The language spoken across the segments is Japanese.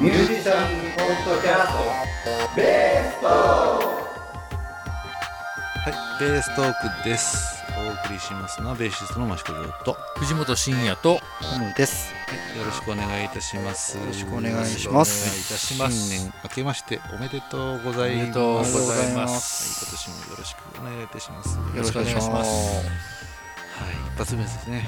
ミュージシャンポッドキャストベーストはい、ベーストークです。お送りしますのはベーシストの益子亮と、は藤本慎也とです。い、よろしくお願いいたします。よろしくお願いしますお願いいたします。新年明けましておめでとうございます。おめでとうございますはい、今年もよろしくお願いいたします。よろしくお願いします。はい、一発目ですね。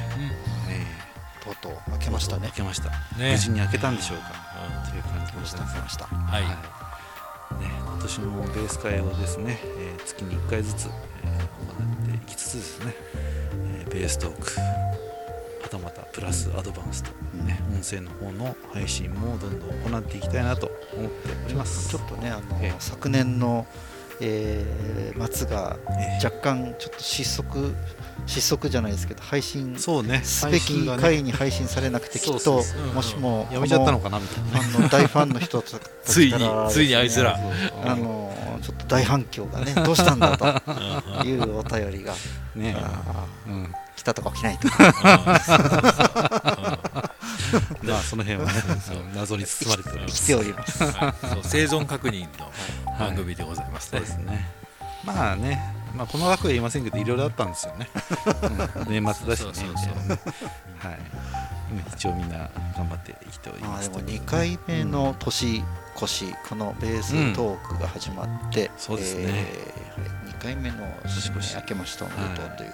えとうとう開けましたね明。けました。ね無事に開けたんでしょうか。という感じでございました。はい、ね、今年もベース会をですね、えー月に1回ずつ、えー行っていきつつですね、えーベーストークはたまたプラスアドバンスと、ね音声の方の配信もどんどん行っていきたいなと思っておりますちょっとね、あの、ええ昨年の、えー末がえー若干ちょっと失速失速じゃないですけど配信すそうね。べき回に配信されなくてきっともしもやめちゃったのこかなみたいのファンの大ファンの人たちついについにあいつら。な あのちょっと大反響がね どうしたんだというお便りがねあうん。ー来たとか来ないと。か まあその辺はね謎に包まれております来ております。はいそう生存確認の番組でございますねそうですね。まあね、まあ細かくは言いませんけど、いろいろあったんですよね。うん 年末だしね。はい。今一応みんな頑張って生きておりまあでもますという2回目の年越し、このベーストークが始まって、そうですねえーはい、2回目の年越し明けましておめでとうという、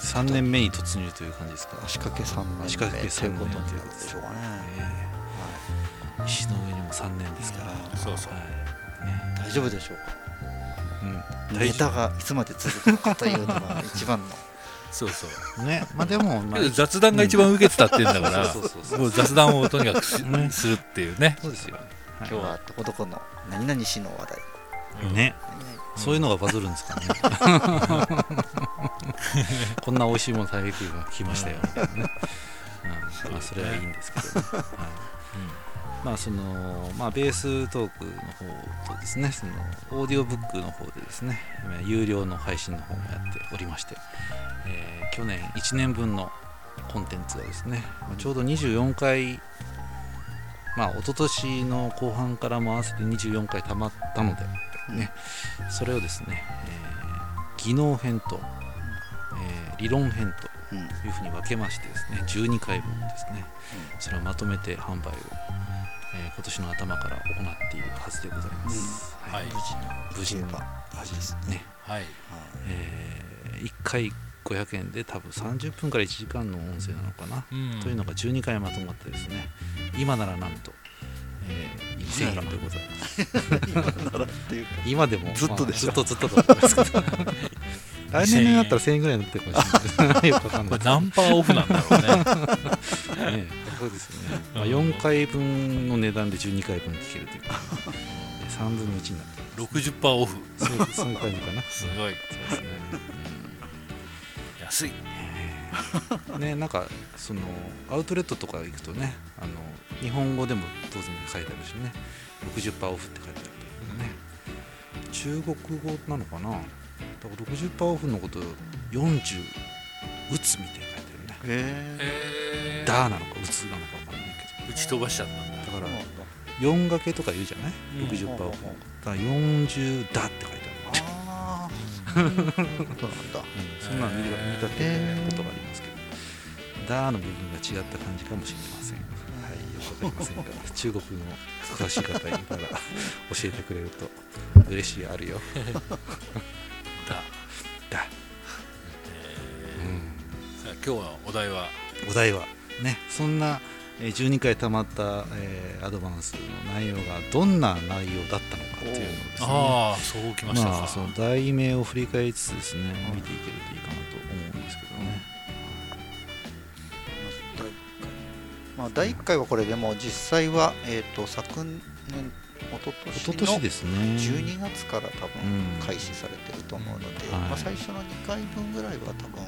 3年目に突入という感じですか？足掛け3年目足掛けという3ことでしょうかね。ええ石の上にも3年ですから。そうそう。はいね。大丈夫でしょうか？うん。ネタがいつまで続くのかというのが一番の。そうそう。ね、まあでも、まあ 雑談が一番受けてたって言うんだから。もう雑談をとにかくしねするっていうね。そうですよ。今日はどこどこの何々市の話題。ね、何々そういうのがバズるんですかね。こんな美味しいもの食べてきましたよ。みたいなね。うん、まあそれはいいんですけど、ね。はい、まあそのまあベーストークの方とですね、そのオーディオブックの方でですね、まあ有料の配信の方もやっておりまして、えー去年1年分のコンテンツがですね、まあちょうど24回まあ一昨年の後半からも合わせて24回たまったので、ね、それをですね、えー技能編と、えー理論編とうんいうふうに分けましてですね12回分ですねそれをまとめて販売を、えー今年の頭から行っているはずでございます、はい。無事に無事に言えば無事ですね、はい。え1回500円で多分30分から1時間の音声なのかな、うん。というのが12回まとまってですね今ならなんと、えー2000円でございますならっていう。か今でもずっとでしょ。まあずっとずっとだと思いますけど。来年になったら1000円ぐらいになってるかもしれない。よくわかんない。パーオフなんだろうね。ねそうですよね、まあ、4回分の値段で12回分聞けるという。か、ね、3分の1になってる60%オフ。そういう感じかな。すごい。そうですね、安い。うんね。なんかそのアウトレットとか行くとねあの日本語でも当然書いてあるしね。60%オフって書いてあるけどね。中国語なのかな？だから60%オフのこと40打つみたいに書いてあるね。へえダーなのか打つなのか分かんないけ打ち飛ばしちゃったんだ。どだからー4掛けとか言うじゃない？うん60%オフ。だから40だって書いてあるそうなんだ。うん。そんなの見た見たってことがありますけど、ダーの部分が違った感じかもしれません。はい、よくわかりませんが、中国の。詳しい方いたら教えてくれると嬉しいあるよ。だ。だ、えーさあ今日はお題は？お題は。ね、そんなえー12回たまった、えーアドバンスの内容がどんな内容だったのかっていうのをですね。ああそうきましたか、まあ、その題名を振り返りつつですね、見ていけるといいかなと思うんですけどね。まあ、第1回はこれでも実際は、えー、と昨年一昨年ね。12月から多分うん開始されてると思うので、はい。まあ、最初の2回分ぐらいは多分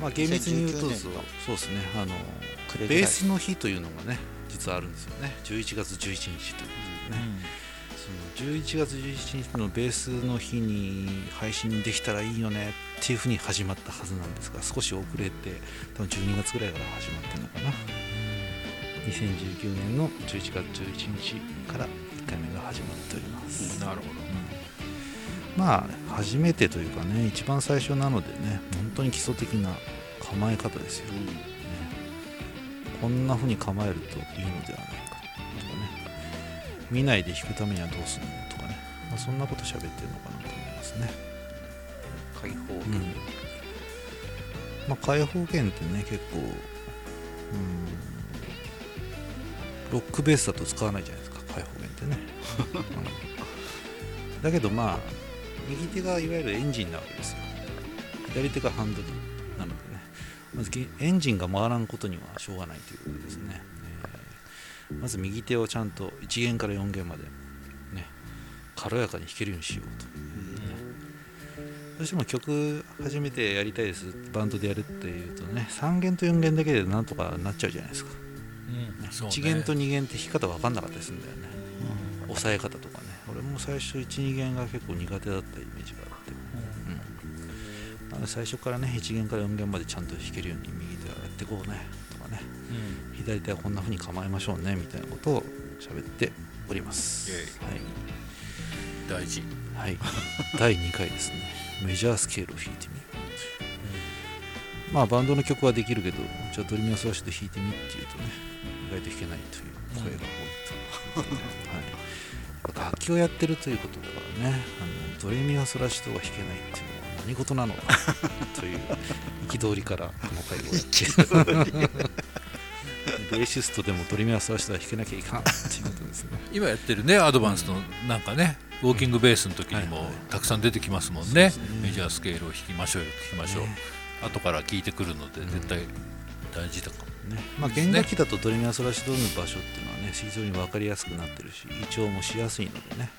まあ、厳密に言うと2019そうですね。あのベースの日というのがね実はあるんですよね。11月11日ということでね、その11月11日のベースの日に配信できたらいいよねっていうふうに始まったはずなんですが少し遅れて多分12月ぐらいから始まってるのかな。2019年の11月11日から1回目が始まっております、なるほど。まあ初めてというかね一番最初なのでね本当に基礎的な構え方ですよ、ね。こんな風に構えるといいのではないか見ないで弾くためにはどうするのとかね、まあ、そんなこと喋ってるのかなと思いますね。開放うん。まあ、開放弦ってね結構うん。ロックベースだと使わないじゃないですか。開放弦ってね、うん。だけどまあ右手がいわゆるエンジンなわけですよ。左手がハンドルなのでね。まずきエンジンが回らんことにはしょうがないということですね、えーまず右手をちゃんと1弦から4弦までね軽やかに弾けるようにしようと。どうしても曲初めてやりたいです。バンドでやるっていうとね3弦と4弦だけでなんとかなっちゃうじゃないですか、うん。ね1弦と2弦って弾き方分かんなかったりするんだよね、押さえ方とかね。俺も最初12弦が結構苦手だったイメージが最初からね1弦から4弦までちゃんと弾けるように右手はやっていこうねとかねうん。左手はこんな風に構えましょうねみたいなことを喋っております。はい。大事。はい、第2回ですね。メジャースケールを弾いてみようまあバンドの曲はできるけどじゃあドリミアスラッシュで弾いてみっていうとね意外と弾けないという声が多いと。い。うことで、はい、楽器をやってるということだからねあのドレミアスラッシュとは弾けないっていう何事なの？か という憤りからこの回をやって。ベーシストでもドレミアスラッシュとは弾けなきゃいかん。っていうことですね。今やってるねアドバンスのなんかねウォーキングベースの時にもはいはい。たくさん出てきますもんね,、そうですね。メジャースケールを弾きましょうよ弾きましょう、ね。後から聞いてくるのでうん。絶対大事だかも、ね。まあ、弦楽器だとドレミアソラシドの場所っていうのはね非常に分かりやすくなってるし胃腸もしやすいのでね、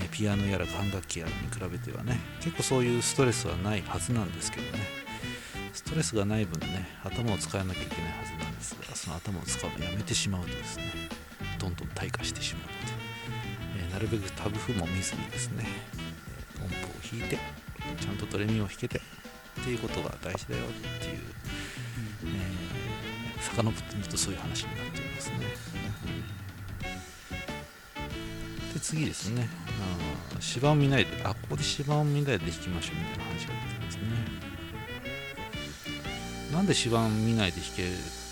えーピアノやら管楽器やらに比べてはね結構そういうストレスはないはずなんですけどね。ストレスがない分ね頭を使わなきゃいけないはずなんですがその頭を使うのをやめてしまうとですね。どんどん退化してしまうので、えーなるべくタブ譜も見ずにですねえー音符を弾いてちゃんとドレミを弾けてっていうことが大事だよっていう、えー、遡ってみるとそういう話になっておりますね。で次ですね。あー芝を見ないであここで芝を見ないで弾きましょうみたいな話が出てますね。なんで芝を見ないで弾け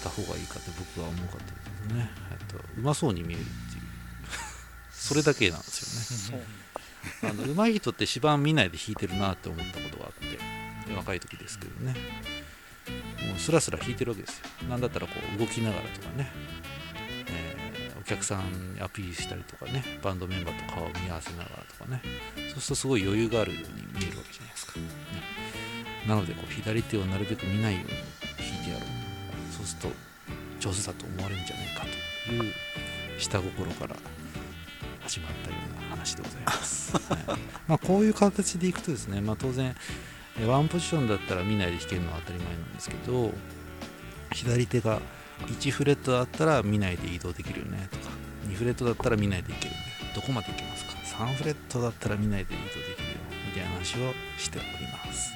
た方がいいかって僕は思うかっていうとね、えっと、うまそうに見えるっていう。それだけなんですよね。あの上手い人って芝見ないで弾いてるなって思ったことがあってで若い時ですけどね。もうスラスラ弾いてるわけですよ。なんだったらこう動きながらとかね、えーお客さんにアピールしたりとかねバンドメンバーと顔を見合わせながらとかね。そうするとすごい余裕があるように見えるわけじゃないですか、ね、なのでこう左手をなるべく見ないように弾いてやろうそうすると上手だと思われるんじゃないかという下心から始まったような話でございます、はいまあ、こういう形でいくとですね、まあ、当然ワンポジションだったら見ないで弾けるのは当たり前なんですけど左手が1フレットだったら見ないで移動できるよねとか2フレットだったら見ないでいけるね。どこまでいけますか？3フレットだったら見ないで移動できるよみたいな話をしております。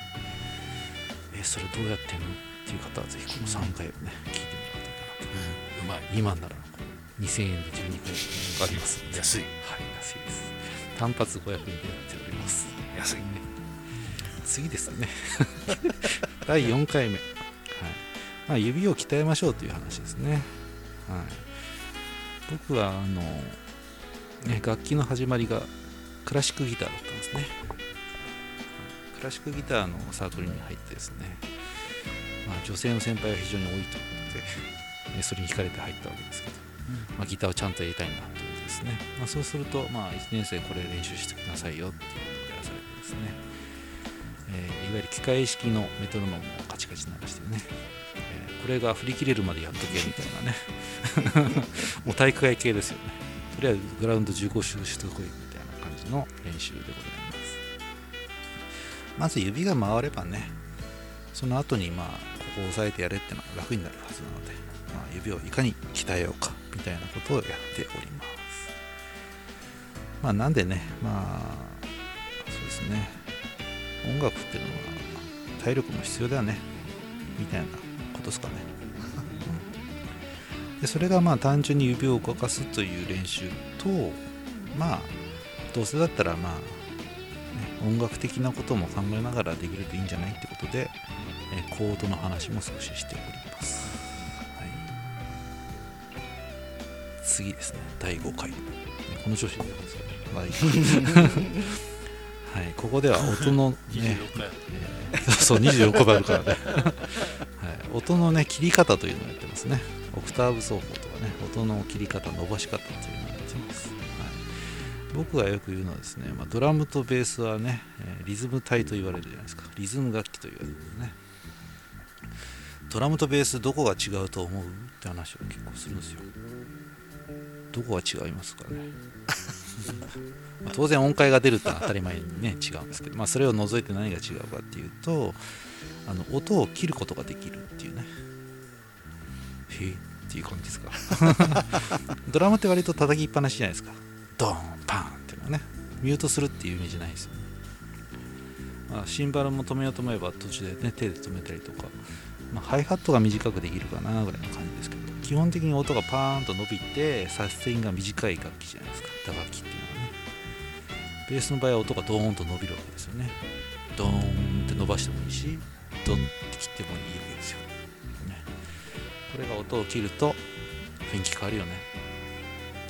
えそれどうやってんの？っていう方はぜひこの3回をね聞いてみるといいかなとうまい今ならこう2000円で12回あります安い。はい安いです。単発500円でやっております。安い次ですね。第4回目、はいまあ、指を鍛えましょうという話ですね、はい、僕はあの、ね、楽器の始まりがクラシックギターだったんですね。クラシックギターのサークルに入ってですね、まあ、女性の先輩が非常に多いということで、ね、それに惹かれて入ったわけですけど、まあ、ギターをちゃんとやりたいなということですね、まあ、そうすると、まあ、1年生これ練習してきなさいよっていうことをやらされてですね。えーいわゆる機械式のメトロノームをカチカチ鳴らしてね、えーこれが振り切れるまでやっとけみたいなね。もう体育会系ですよね。とりあえずグラウンド15周してこいみたいな感じの練習でございます。まず指が回ればねその後にまあここを押さえてやれってのは楽になるはずなので、まあ、指をいかに鍛えようかみたいなことをやっております。まあなんでねまあそうですね。音楽っていうのは体力も必要だよね。みたいなことですかね、う んでそれがまあ単純に指を動かすという練習とまあどうせだったらまあ、ね、音楽的なことも考えながらできるといいんじゃないってことで、えーコードの話も少ししております、はい、次ですね。第5回。この調子でですかね、はい、ここでは音の、ね、26回。えーそう24個分あるからね、はい、音のね切り方というのをやってますね。オクターブ奏法とかね音の切り方伸ばし方というのをやってます、はい、僕がよく言うのはですね、まあ、ドラムとベースはね、リズム体と言われるじゃないですか。リズム楽器と言われるね。ドラムとベースどこが違うと思うって話を結構するんですよ。どこが違いますかね。ま当然音階が出るって当たり前にね違うんですけど、まあ、それを除いて何が違うかっていうとあの音を切ることができるっていうね。へえっていう感じですか。ドラムって割と叩きっぱなしじゃないですか。ドーンパーンっていうのはね。ミュートするっていうイメージないですよね、まあ、シンバルも止めようと思えば途中でね手で止めたりとか、まあ、ハイハットが短くできるかなぐらいの感じですけど。基本的に音がパーンと伸びてサステインが短い楽器じゃないですか。打楽器っていうのはね。ベースの場合は音がドーンと伸びるわけですよね。ドーンって伸ばしてもいいしドッて切ってもいいわけですよ、ね、これが音を切ると雰囲気変わるよね。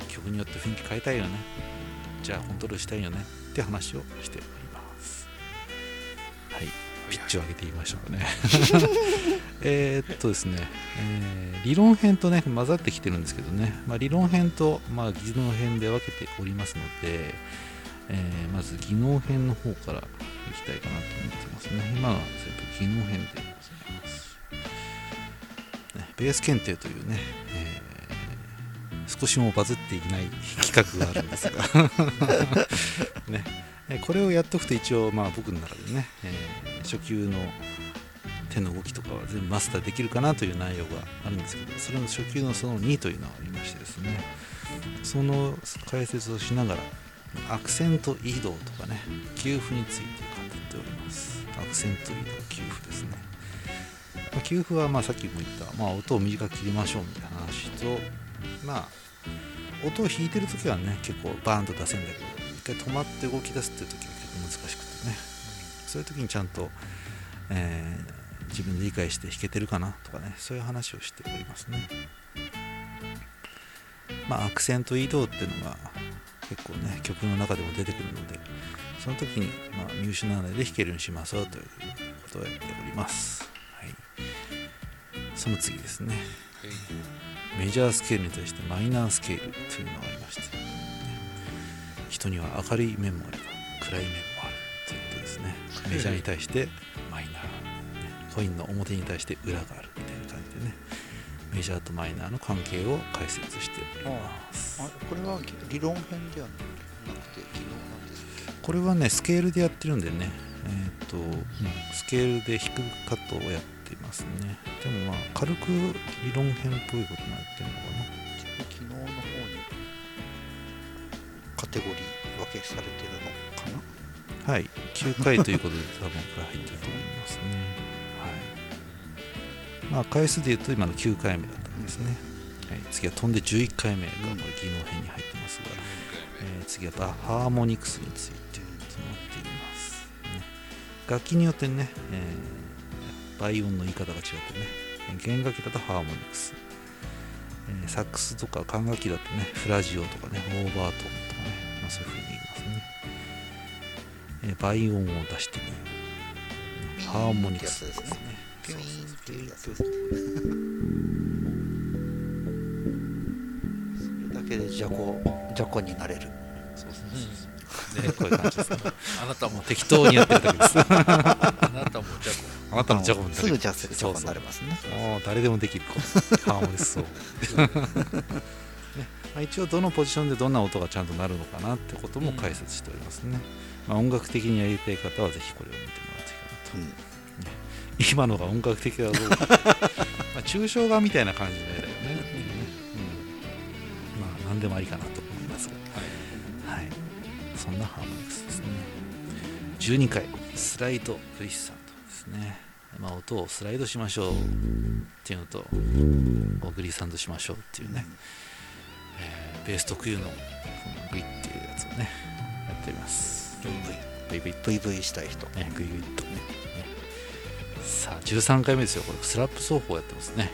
曲によって雰囲気変えたいよね。じゃあコントロールしたいよね。って話をしております。はい。ピッチを上げてみましょうかね。えーっとですね、えー理論編とね混ざってきてるんですけどね、まあ、理論編と、まあ、技能編で分けておりますので、えーまず技能編の方からいきたいかなと思ってますね。今は全部技能編でございます、ね、ベース検定というね、えー少しもバズっていない企画があるんですが。ね、えーこれをやっとくと一応まあ僕の中でね、えー初級の手の動きとかは全部マスターできるかなという内容があるんですけどそれの初級のその2というのがありましてですね。その解説をしながらアクセント移動とかね給付について語っております。アクセント移動給付ですね、まあ、給付はまあさっきも言った、まあ、音を短く切りましょうみたいな話とまあ音を弾いてる時はね結構バーンと出せるんだけど一回止まって動き出すっていう時は結構難しくてね。そういう時にちゃんと、えー自分で理解して弾けてるかなとかねそういう話をしておりますね。まあアクセント移動っていうのが結構ね曲の中でも出てくるのでその時に、まあ、見失わないで弾けるようにしましょうということをやっております、はい、その次ですね。メジャースケールに対してマイナースケールというのがありまして、人には明るい面もあれば暗い面もあるということですね。メジャーに対してマイナー、ね。コインの表に対して裏があるみたいな感じでねメジャーとマイナーの関係を解説しております。あこれは理論編ではなくて技能なんですか？これはねスケールでやってるんでね。えっ、と、うんスケールで弾くカットをやってますね。でもまあ軽く理論編っぽいこともやってるのかな。技能の方にカテゴリー分けされてるのかな？はい、9回ということで多分これ入ってると思いますね。はい。まあ回数で言うと今の9回目だったんですね。はい、次は飛んで11回目がこれ技能編に入ってますが、えー次はバハーモニクスについてとなっています。ね、楽器によってね、えー倍音の言い方が違ってね、弦楽器だとハーモニクス、えーサックスとか管楽器だとね、フラジオとかね、オーバートーンとかね、まあ、そういうふうに言いますね。えー倍音を出してみる。ハーモニクスですね。っていう。やつそうそうそれだけでじゃこじゃこになれる。そうそうそう ね。こういう感じですね。あなたももう適当にやってるだけです。あ あなたもじゃあなたのジャコもすぐじゃこになれますね。もう誰でもできる子ハーモニクスそう、ね。まあ、一応どのポジションでどんな音がちゃんとなるのかなってことも解説しておりますね、まあ、音楽的にやりたい方はぜひこれを見てもらっていいかなと。うん今のが音楽的だどうかまあ抽象画みたいな感じの絵だよね。うん、まあ何でもありかなと思いますが。はい。そんなハーモニクスですね。12回スライドブリッサートですね、まあ、音をスライドしましょうっていうのとグリサンドしましょうっていうね、えーベース特有のこのグイっていうやつをねやっております。グイグイ。したい人。ねグイグイとね。ねさあ13回目ですよ。これスラップ奏法やってますね。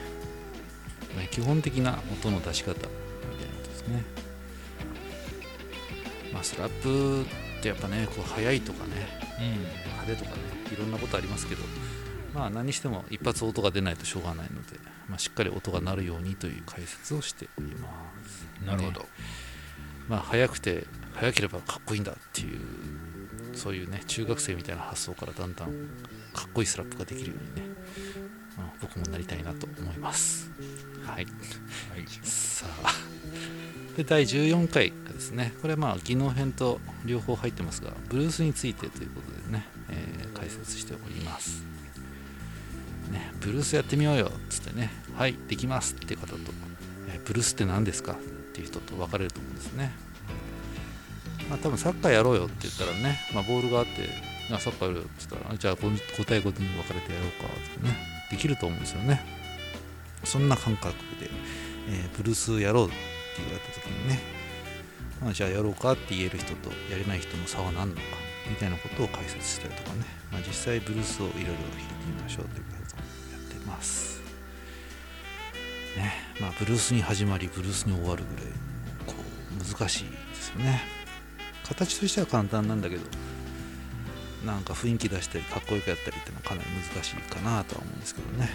ね基本的な音の出し方みたいなことですね。まあスラップってやっぱねこう速いとかね派手とかねいろんなことありますけどまあ何にしても一発音が出ないとしょうがないので、まあ、しっかり音が鳴るようにという解説をしております。なるほど、ね。まあ速くて速ければかっこいいんだっていうそういうね中学生みたいな発想からだんだんかっこいいスラップができるようにね、まあ僕もなりたいなと思います。はい。さあ。で第14回がですねこれはまあ技能編と両方入ってますがブルースについてということでね、えー解説しております。ね、ブルースやってみようよっつってねはいできますっていう方と、えーブルースって何ですかっていう人と分かれると思うんですねまあ多分サッカーやろうよって言ったらね、まあ、ボールがあってあサッカーやろうよって言ったらじゃあ 5, 5対5に分かれてやろうかってねできると思うんですよね。そんな感覚で、えーブルースやろうって言われた時にね、まあ、じゃあやろうかって言える人とやれない人の差は何なのかみたいなことを解説したりとかね、まあ、実際ブルースをいろいろ弾いてみましょうということをやってます。ねまあブルースに始まりブルースに終わるぐらいこう難しいですよね。形としては簡単なんだけどなんか雰囲気出したりかっこよくやったりっていうのはかなり難しいかなとは思うんですけどね。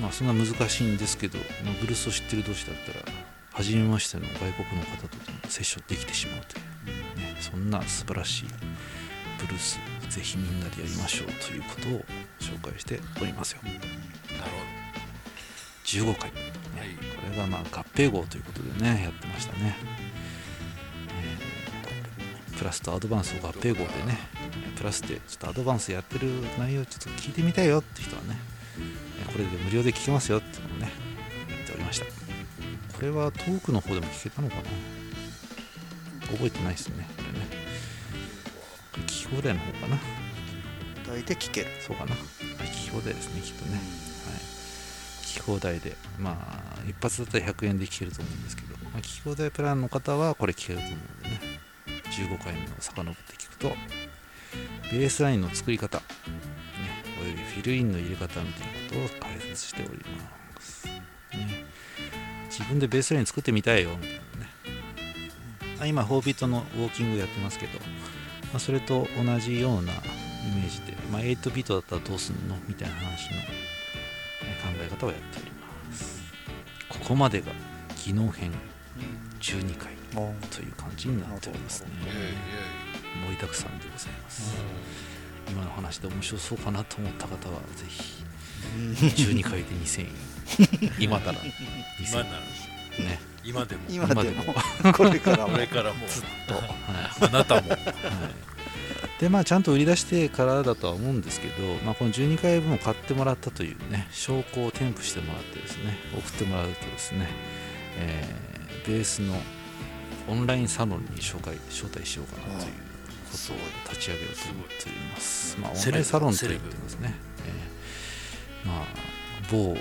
まあそんな難しいんですけど、まあ、ブルースを知ってる同士だったら初めましての外国の方と接触できてしまうという、ね、そんな素晴らしいブルースぜひみんなでやりましょうということを紹介しておりますよ。なる15回、ねはい。これがまあ合併号ということでねやってましたね、えープラスとアドバンスを合併号でねプラスでちょっとアドバンスやってる内容ちょっと聞いてみたいよって人はねえこれで無料で聞けますよっていうのをねやっておりました。これはトークの方でも聞けたのかな？覚えてないですねこれね。聞き放題の方かな？大で聞ける。そうかな？聞き放題ですねきっとね。はい。聞き放題でまあ一発だったら100円で聞けると思うんですけど、まあ、聞き放題プランの方はこれ聞けると思うんでね15回目を遡って聞くとベースラインの作り方、ね、およびフィルインの入れ方みたいなことを解説しております、ね、自分でベースライン作ってみたいよみたいなね。あ今4ビートのウォーキングやってますけど、まあ、それと同じようなイメージで、まあ、8ビートだったらどうすんの？みたいな話のえー考え方をやっております。ここまでが技能編12回。おという感じになっておりますね。盛りだくさんでございます。今の話で面白そうかなと思った方はぜひ12回で2000円。今なら。2000今なら。円。ね。今でも。今でも。今 これからも。これからも。と、はい。あなたも。はい、でまあちゃんと売り出してからだとは思うんですけど、まあ、この12回分を買ってもらったというね証拠を添付してもらってですね送ってもらうとですね、えーベースのオンラインサロンに紹介招待しようかなということを立ち上げようと思っております、まあ、オンラインサロンといってですね、えーまあ某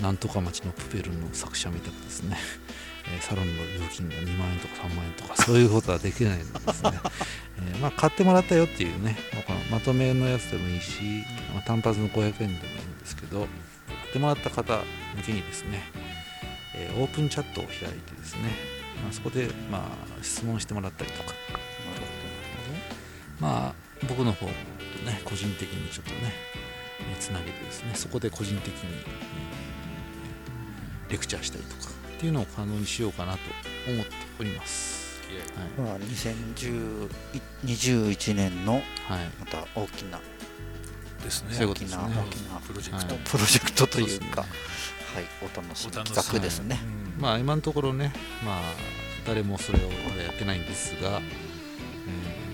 なんとか町のプペルの作者みたくですね、えーサロンの料金が2万円とか3万円とかそういうことはできないのでですね、えーまあ、買ってもらったよっていうね、まあこのまとめのやつでもいいし、まあ、単発の500円でもいいんですけど買ってもらった方向けにですね、えーオープンチャットを開いてですね、まあ、そこで、まあ、質問してもらったりとか。まあ僕の方とね個人的にちょっとねえーつなげてですねそこで個人的に、えーレクチャーしたりとかっていうのを可能にしようかなと思っております。はい。まあ、2021年のはい。また大きなですね。大きな大きなプロジェクト。はい。プロジェクトというか、ね。はい、お楽しみ。企画ですね。うんまあ今のところね、まあ誰もそれをまだやってないんですが、えー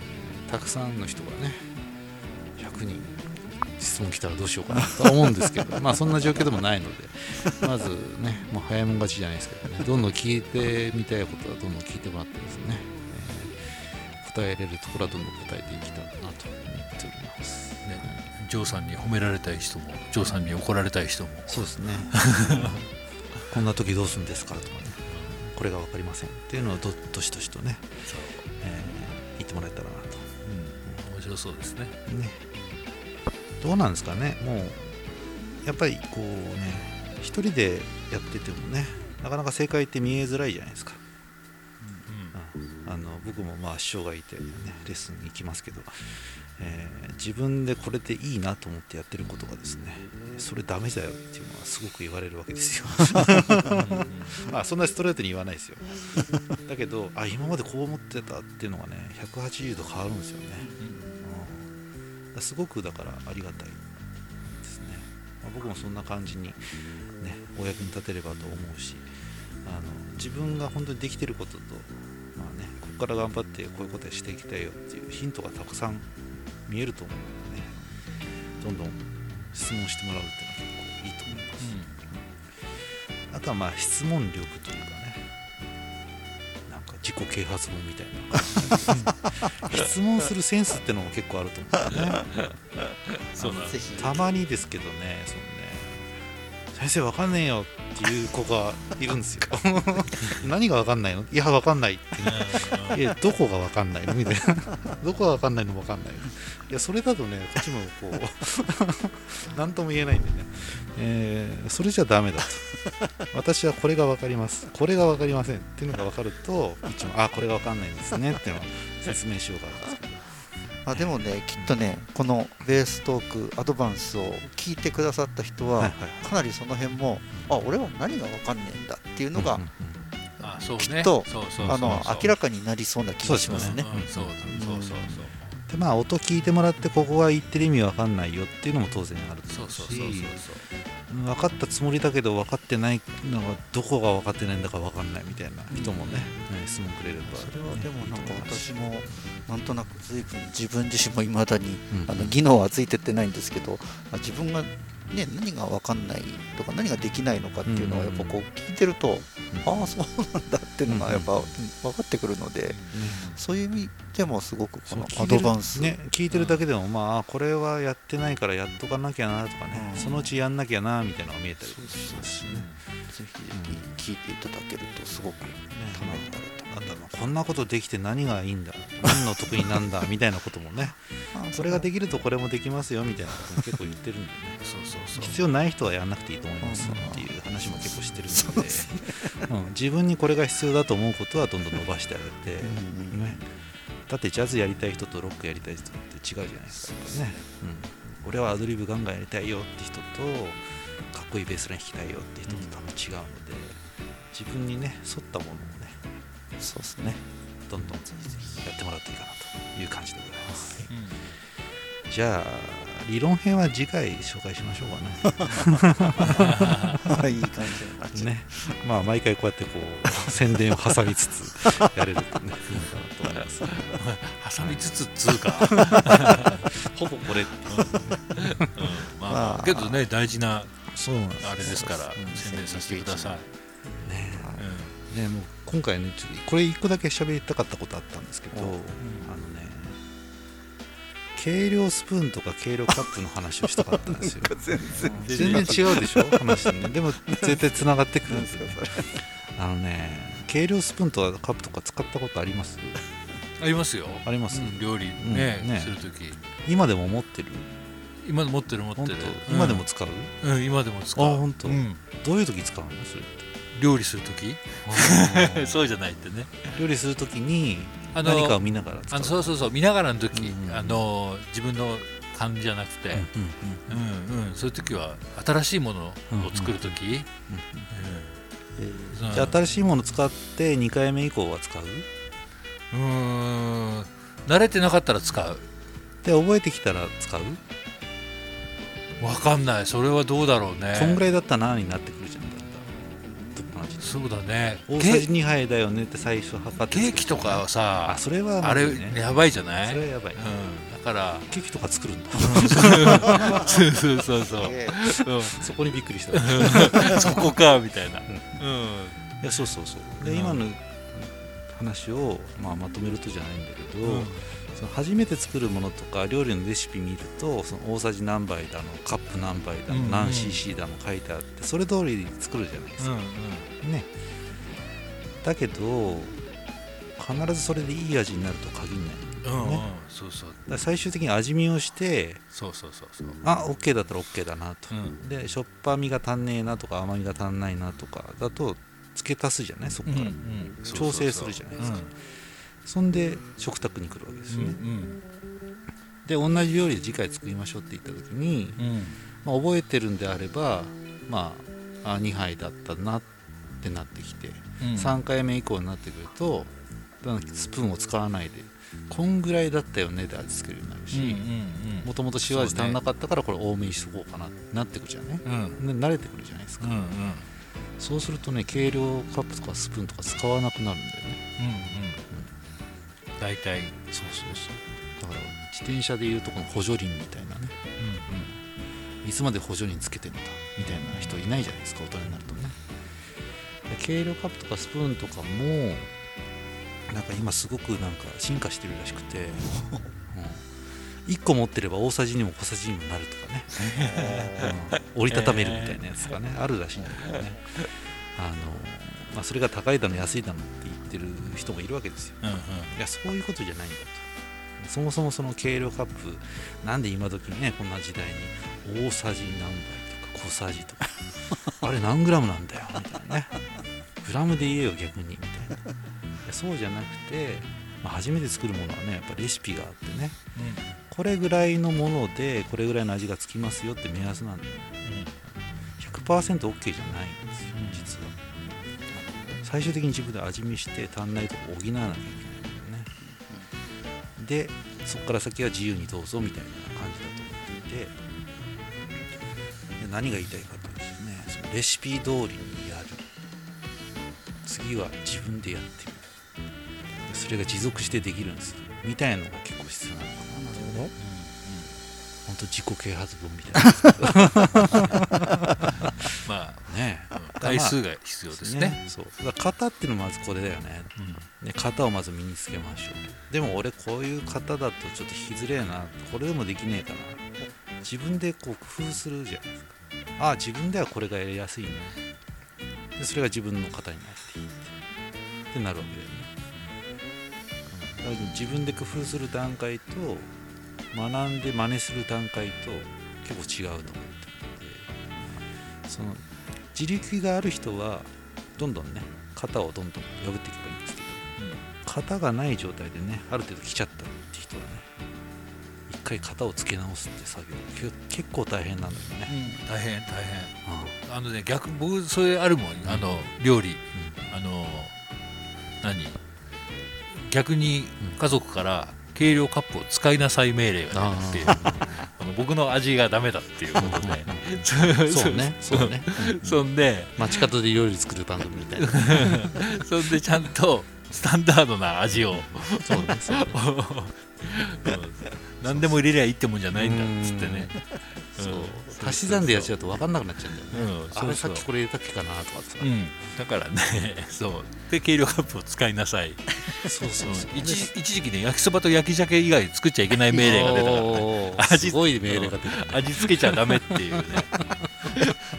たくさんの人がね、100人質問来たらどうしようかなとは思うんですけど、まあそんな状況でもないので、まずね、もう早いもん勝ちじゃないですけどね、どんどん聞いてみたいことはどんどん聞いてもらってですね、えー答えれるところはどんどん答えていきたいなと思っております。ね、ジョーさんに褒められたい人もジョーさんに怒られたい人も。そうですね。こんな時どうするんですかとかね。これが分かりませんっていうのをどどしどしとね、えー言ってもらえたらなと。うん。面白そうですね。ね。どうなんですかね。もうやっぱりこうね一人でやっててもねなかなか正解って見えづらいじゃないですか、うん。あの僕もまあ師匠がいて、ね、レッスンに行きますけど、えー自分でこれでいいなと思ってやってることがですねそれダメだよっていうのはすごく言われるわけですよ。まあそんなストレートに言わないですよ。だけどあ今までこう思ってたっていうのがね180度変わるんですよね、うん、すごくだからありがたいですね、まあ僕もそんな感じに、ね、お役に立てればと思うしあの自分が本当にできてることと、まあね、ここから頑張ってこういうことをしていきたいよっていうヒントがたくさん見えると思うのでねどんどん質問してもらうっていうのは結構いいと思います、あとはまあ質問力というかねなんか自己啓発本みたいな。質問するセンスってのも結構あると思うんだ よ。ねたまにですけどねそのね先生わかんねえよっていう子がいるんですよ。何がわかんないの？いやわかんないって。いやどこがわかんないの？みたいな。どこがわかんないのわかんないの。いやそれだとねこっちもこう 何とも言えないんでね、えーそれじゃダメだと。私はこれがわかります。これがわかりませんっていうのがわかると一応あこれがわかんないんですねっていうのを説明しようかなあでもねきっとねこのベーストークアドバンスを聞いてくださった人は、はいはい。かなりその辺もあ俺は何が分かんねえんだっていうのが、うんうんうね。きっと明らかになりそうな気がしますね。うんそうそうそうそうでまあ音聞いてもらってここが言ってる意味わかんないよっていうのも当然あると思うし。分かったつもりだけど分かってないのがどこが分かってないんだか分かんないみたいな人もね、ね質問くれれば。それはでもなんか私もなんとなく随分自分自身もいまだにうん。あの技能はついてってないんですけど、まあ自分が、ね、何が分かんないとか何ができないのかっていうのはうんやっぱこう聞いてると、ああそうなんだっていうのがやっぱ分かってくるので、そういう意味でもすごくこのアドバンス、ね聞いてるだけでも、まあこれはやってないからやっとかなきゃなとかね、うん。そのうちやんなきゃなみたいなのが見えたりしますしねぜひ聞いていただけるとすごくためになると。なんだろう。こんなことできて何がいいんだ。何の得になんだ。みたいなこともね。まあそれができるとこれもできますよみたいなことも結構言ってるんでね。そうそうそう。必要ない人はやらなくていいと思いますうんっていう話も結構してるので、うん、自分にこれが必要だと思うことはどんどん伸ばしてあげて、うんね、だってジャズやりたい人とロックやりたい人って違うじゃないですか。ね、うん、俺はアドリブガンガンやりたいよって人とかっこいいベースライン弾きたいよって人と多分違うので自分にね沿ったものをねそうですね。どんどんやってもらうといいかなという感じでございます、うん。じゃあ理論編は次回紹介しましょうかね。いい感じになっちゃう。ね、まあ毎回こうやってこう宣伝を挟みつつやれるとねいいのかなと思います。挟みつつっつうか、ほぼこれっていううん。まあまあけどね大事なそうなんですあれですからうん宣伝させてください、ねもう今回ねちょっとこれ一個だけ喋りたかったことあったんですけど、おうあのね計量スプーンとか計量カップの話をしたかったんですよ。全然全然違うでしょ？話ね。でも絶対つながってくるんですよね。あのね計量スプーンとかカップとか使ったことあります？んありますよあります？うん料理ね,、うんねするとき今でも持ってる？今持ってる持って本る当？今でも使う？うん、うん今でも使うあ本当？うんどういう時使うの？それって？料理するとき そうじゃないってね。料理するときに何かを見ながら使う。あのそうそうそう。見ながらの時、うんうんあの自分の感じじゃなくて、うんうんうん。うんそういう時は新しいものを作る時、うんじゃあ新しいもの使って2回目以降は使う？うーん。慣れてなかったら使う。で覚えてきたら使う、わかんない。それはどうだろうね。こんぐらいだったなになってくるじゃんそうだね。大さじ2杯だよねって最初測ってケーキとかはさあそれはあれやばいじゃない？それはやばい、うん、だからケーキとか作るんだ。そうそうそうそう、えうん。そこにびっくりした。い そこかみたいな、うん。やそうそうそう。で、うん。今の話を、まあ、まとめるとじゃないんだけど、うん。その初めて作るものとか料理のレシピ見るとその大さじ何杯だのカップ何杯だの、うんうん。何 cc だの書いてあってそれ通りに作るじゃないですか、ね。だけど必ずそれでいい味になると限らない。うんそうそう。最終的に味見をしてそうそうそうそう。あ OK だったら OK だなと、うん。でしょっぱみが足んねえなとか甘みが足んないなとかだと付け足すじゃない？そこから、調整するじゃないですか。そんで食卓に来るわけですよね、で同じ料理で次回作りましょうって言った時に、まあ、覚えてるんであればまああ2杯だったなってなってきて、3回目以降になってくるとスプーンを使わないでこんぐらいだったよねで味付けるようになるしもともと塩味足んなかったからこれ多めにしとこうかなってなってくるじゃんね。で慣れてくるじゃないですか、そうするとね計量カップとかスプーンとか使わなくなるんだよね。大体。そうそうそう。だから自転車でいうとこの補助輪みたいなね。いつまで補助輪つけてんだみたいな人いないじゃないですか大人になるとね。で計量カップとかスプーンとかもなんか今すごくなんか進化してるらしくて、うん、1個持ってれば大さじにも小さじにもなるとかね、うん。折りたためるみたいなやつがね、あるらしいんだけどね。あの、まあ、それが高いだの安いだのって言ってる人もいるわけですよ。いやそういうことじゃないんだと。そもそもその計量カップなんで今時ねこんな時代に大さじ何杯小さじとか。あれ何グラムなんだよ。みたいなね。グラムで言えよ逆に。みたいな。そうじゃなくて、まあ、初めて作るものはねやっぱレシピがあってね。これぐらいのものでこれぐらいの味がつきますよって目安なんだよ。100%OK、じゃないんですよ実は。最終的に自分で味見して足んないとこ補わなきゃいけないんだよね。でそこから先は自由にどうぞみたいな感じだと思っていて。で何が言いたいかというとですねそのレシピ通りにやる。次は自分でやってみる。でそれが持続してできるんです。みたいなのが結構必要なのかな本当自己啓発本みたいな まね。あ回数が必要ですね。そう。だから型っていうのまずこれだよね。ね型をまず身につけましょう。でも俺こういう型だとちょっと引きづれえな。これでもできねえかな自分でこう工夫するじゃないですか。ああ自分ではこれがやりやすいね。でそれが自分の型になっていって。ってなるわけだよね、自分で工夫する段階と学んで真似する段階と結構違うと思ってるのでその自力がある人はどんどんね型をどんどん破っていけばいいんですけど。型がない状態でねある程度来ちゃった。回型をつけ直すって作業け結構大変なんだよね、大変大変。うん。あのね逆僕それあるもん。あの料理。あの何？逆に家族から計量カップを使いなさい命令が出て あの僕の味がダメだっていうことで。そうね。そうね、うん。そんで。街角で料理作る番組みたいな。そんでちゃんとスタンダードな味を。そうねそうね 何でも入れりゃいいってもんじゃないんだっつってね。足し算でやっちゃうと分かんなくなっちゃうんだよね、うんあれさっきこれ入れたっけかなとかさ、うん。だからね そう。で計量カップを使いなさい。そうそうそう。一時期ね焼きそばと焼き鮭以外作っちゃいけない命令が出たから味すごい命令が出た味付けちゃダメっていうね、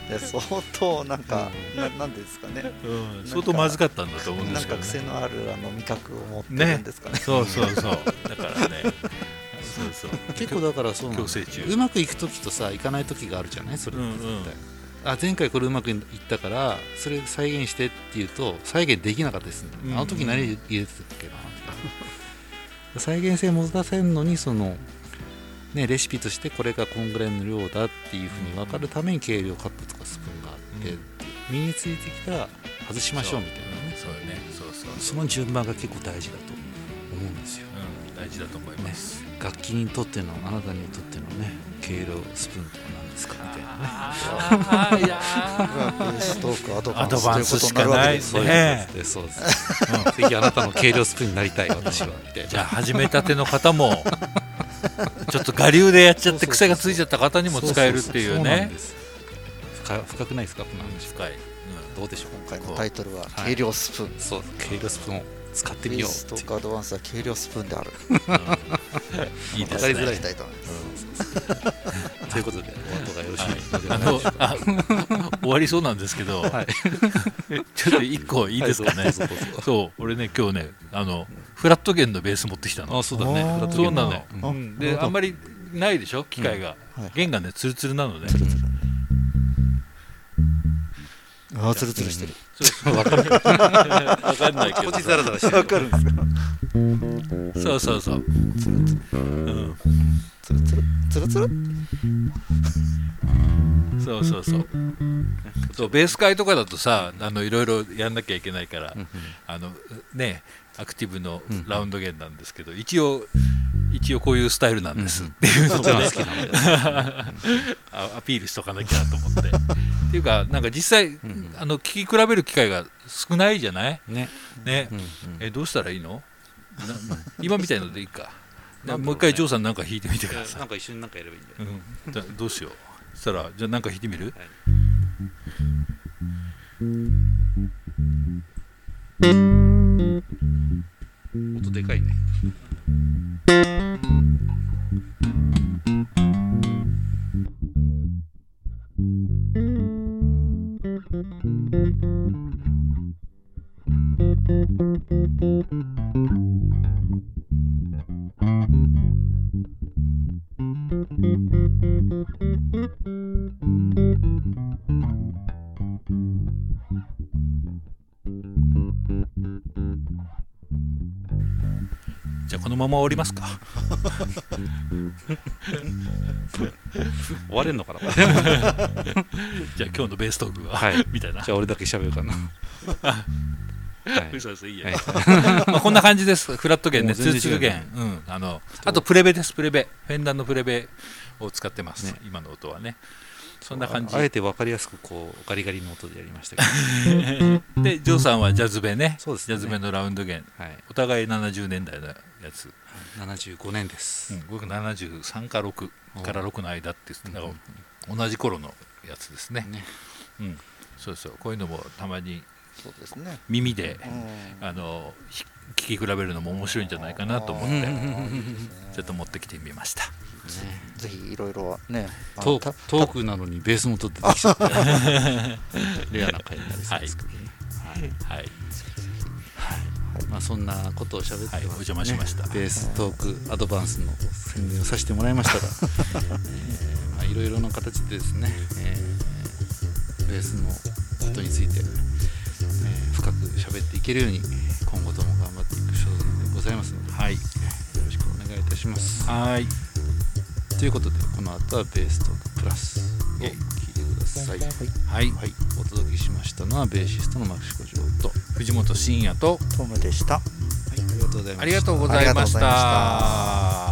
で相当なんか、ななんでですかね。うん、相当まずかったんだと思うんでなんかすけど、ね、癖のあるあの味覚を持ってるんですかね。そうそうそう。だからねそうそう。結構だからそうなうまくいく時とさいかない時があるじゃない？それって絶対、うん。うんあ前回これうまくいったからそれ再現してって言うと再現できなかったです、ね。うんうん。あの時何入れてたっけな再現性持たせるのにそのねレシピとしてこれがこんぐらいの量だっていうふうに分かるために計量カップとかスプーンがあって、うん。身についてきたら外しましょうみたいなね。そう。ね。そうそう、その順番が結構大事だと思うんですよ。うん、大事だと思います、楽器にとってのあなたにとってのね計量スプーンとは何ですか？みたいなね。ストー。クアドバンスアドバンスしかということになるわけですそういうね。ことですそうです、ぜひあなたの計量スプーンになりたい私は。みたいな。じゃあ始めたての方もちょっと我流でやっちゃって癖がついちゃった方にも使えるっていうね。深深くないですか？この話。深い、どうでしょう今回のタイトルははい。計量スプーン、そう計量スプーンを使ってみよう。ベーストークアドバンスは軽量スプーンである。いいですわかりづらいねたいと思いますということでお後がよろしいあのあ終わりそうなんですけど、はい。ちょっと一個いいですかね、そう俺ね今日ねあのフラット弦のベース持ってきたの。あそうだね。あーフラットそうなの、であんまりないでしょ？機械が、はい。弦がねツルツルなのね。つるつるああツルツルしてるわかんない。わかんないけど。こっちザラザラしてる。わかるんですかそうそうそう、うん、ツルツルツルツルそうそうそう。そうベース会とかだとさあのいろいろやんなきゃいけないから、うんうんあのねアクティブのうんラウンド弦なんですけど、一応一応こういうスタイルなんです、うんっていうのをねアピールしとかなきゃと思ってっていうかなんか実際、ん。あの聞き比べる機会が少ないじゃない？ね。ね、うんうんえどうしたらいいの？な 今みたいのでいいか。ねもう一回ジョーさんなんか弾いてみてください。なんか一緒になんかやればいいんだよ。うん、じゃあどうしよう。そしたらじゃあなんか弾いてみる？音でかいねじゃあこのまま終わりますか。終われんのかな。じゃあ今日のベーストークは、はい。みたいな。じゃあ俺だけ喋るかな はい。そうそういいや、はい。まあこんな感じです。フラット弦ねツルツル弦、うん、あのあとプレベですプレベ。フェンダーのプレベを使ってます、ね。今の音はね。そんな感じ。あえて分かりやすくこうガリガリの音でやりましたけど。でジョーさんはジャズベね。そうですね。ジャズベのラウンド弦。はい。お互い70年代のやつ、75年です。うん、僕73か6から6の間って同じ頃のやつですね、ね。うん、そうそうこういうのもたまにそうですね。耳でうん。あのひ聞き比べるのも面白いんじゃないかなと思ってうん。うんうんうんちょっと持ってきてみました。ぜひいろいろねトーたクトークなのにベースの音出てきちゃって レアな回になりそうですけどねはい。はい。まあそんなことを喋ってははいお邪魔しました。ねベーストークアドバンスの宣伝をさせてもらいましたが。えーまあいろいろな形でですねえーベースのことについて喋っていけるように今後とも頑張っていく所存でございますのではい。よろしくお願いいたします。はい。ということでこの後はベーストークプラスを聞いてください。はい。はい、お届けしましたのはベーシストのマクシコジョーと、は藤本慎也とトムでした。い、ありがとうございました。ありがとうございました